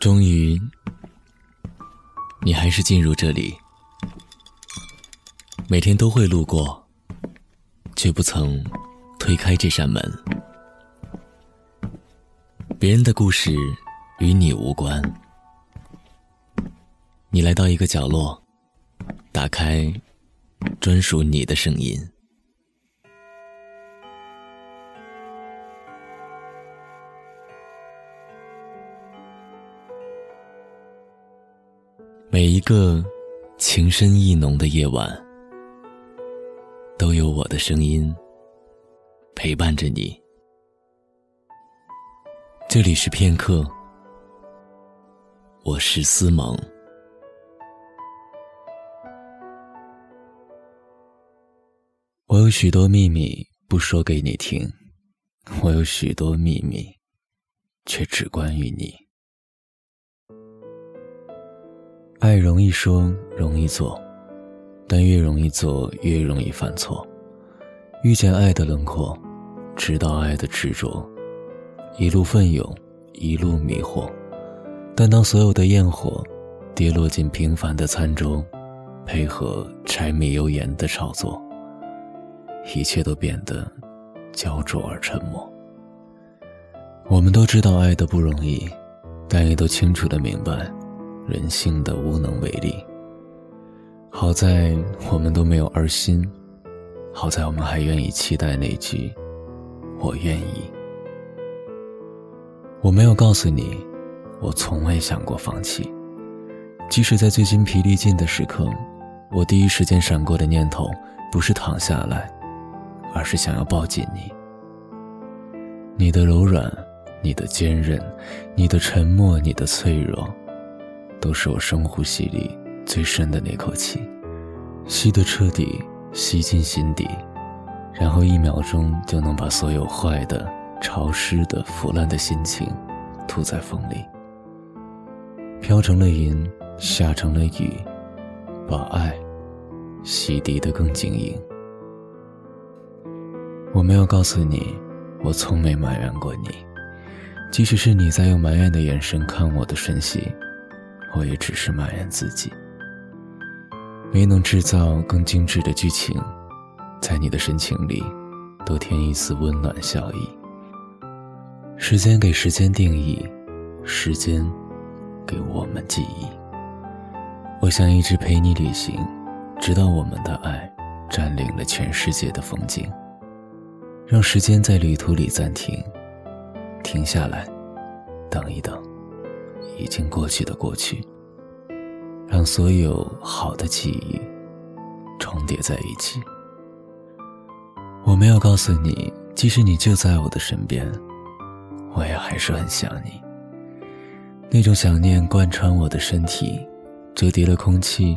终于，你还是进入这里。每天都会路过，却不曾推开这扇门。别人的故事与你无关。你来到一个角落，打开专属你的声音。每一个情深意浓的夜晚，都有我的声音陪伴着你。这里是片刻，我是思萌。我有许多秘密不说给你听，我有许多秘密，却只关于你。爱容易说，容易做，但越容易做，越容易犯错。遇见爱的轮廓，直到爱的执着，一路奋勇，一路迷惑。但当所有的焰火跌落进平凡的餐桌，配合柴米油盐的炒作，一切都变得焦灼而沉默。我们都知道爱的不容易，但也都清楚的明白。人性的无能为力。好在我们都没有二心，好在我们还愿意期待那句“我愿意”。我没有告诉你，我从未想过放弃。即使在最精疲力尽的时刻，我第一时间闪过的念头不是躺下来，而是想要抱紧你。你的柔软，你的坚韧，你的沉默，你的脆弱。都是我深呼吸里最深的那口气，吸得彻底，吸进心底，然后一秒钟就能把所有坏的、潮湿的、腐烂的心情吐在风里，飘成了云，下成了雨，把爱洗涤得更晶莹。我没有告诉你，我从没埋怨过你，即使是你在用埋怨的眼神看我的瞬息。我也只是埋怨自己，没能制造更精致的剧情，在你的深情里多添一丝温暖笑意。时间给时间定义，时间给我们记忆。我想一直陪你旅行，直到我们的爱占领了全世界的风景。让时间在旅途里暂停，停下来，等一等。已经过去的过去，让所有好的记忆重叠在一起。我没有告诉你，即使你就在我的身边，我也还是很想你。那种想念贯穿我的身体，折叠了空气，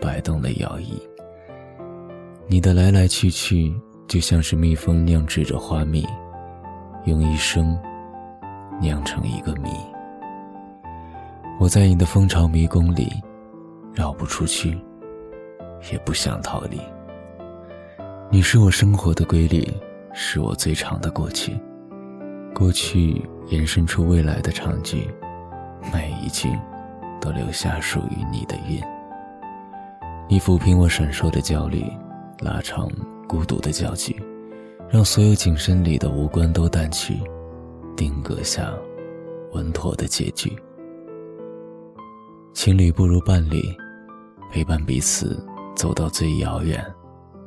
摆动了摇椅。你的来来去去，就像是蜜蜂酿制着花蜜，用一生酿成一个谜。我在你的蜂巢迷宫里，绕不出去，也不想逃离。你是我生活的规律，是我最长的过去。过去延伸出未来的长句，每一句都留下属于你的韵。你抚平我闪烁的焦虑，拉长孤独的焦距，让所有景深里的无关都淡去，定格下稳妥的结局。情侣不如伴侣，陪伴彼此走到最遥远、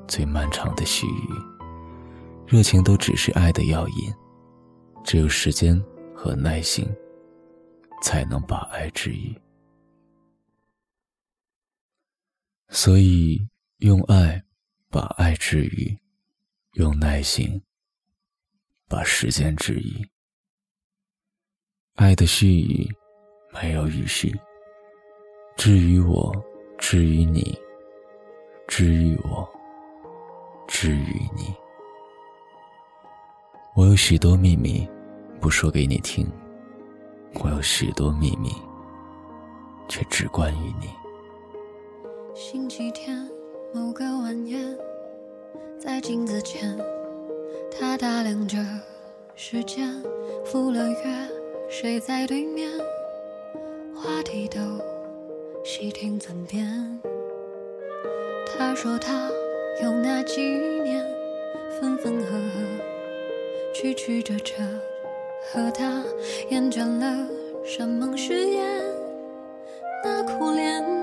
最漫长的须臾。热情都只是爱的药引，只有时间和耐心，才能把爱治愈。所以，用爱把爱治愈，用耐心把时间治愈。爱的须臾没有余绪。至于我，至于你，至于我，至于你。我有许多秘密不说给你听，我有许多秘密却只关于你。星期天某个晚宴，在镜子前，他打量着时间，赴了约，谁在对面？话题都。细听枕边，他说他有那几年分分合合，曲曲折折，和他厌倦了山盟誓言，那苦恋。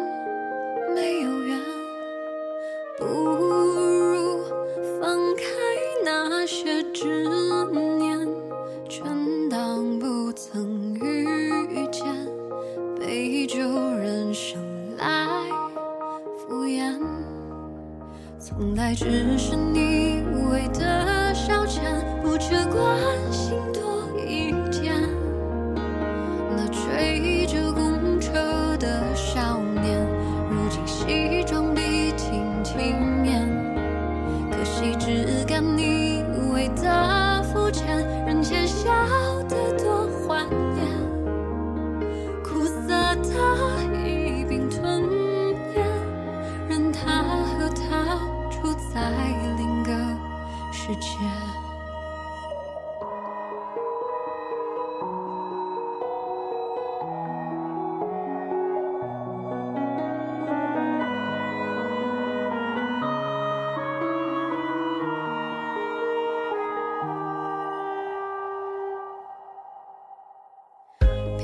敷衍，从来只是你无谓的消遣，不缺关心。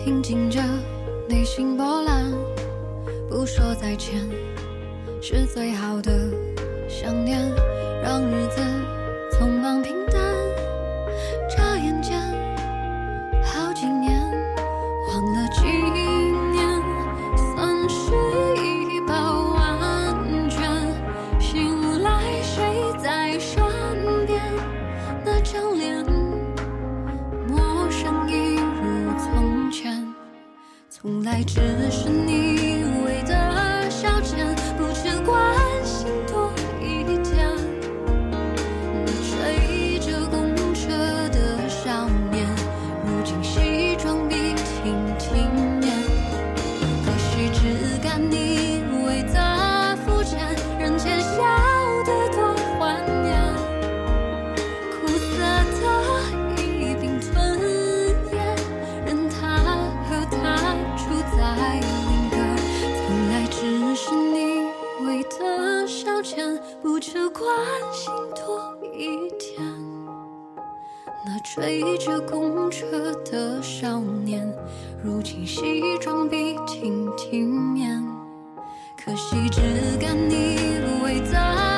平静着内心波澜，不说再见是最好的想念，让日子。只是少年，如今西装笔挺，体面，可惜只敢你为在。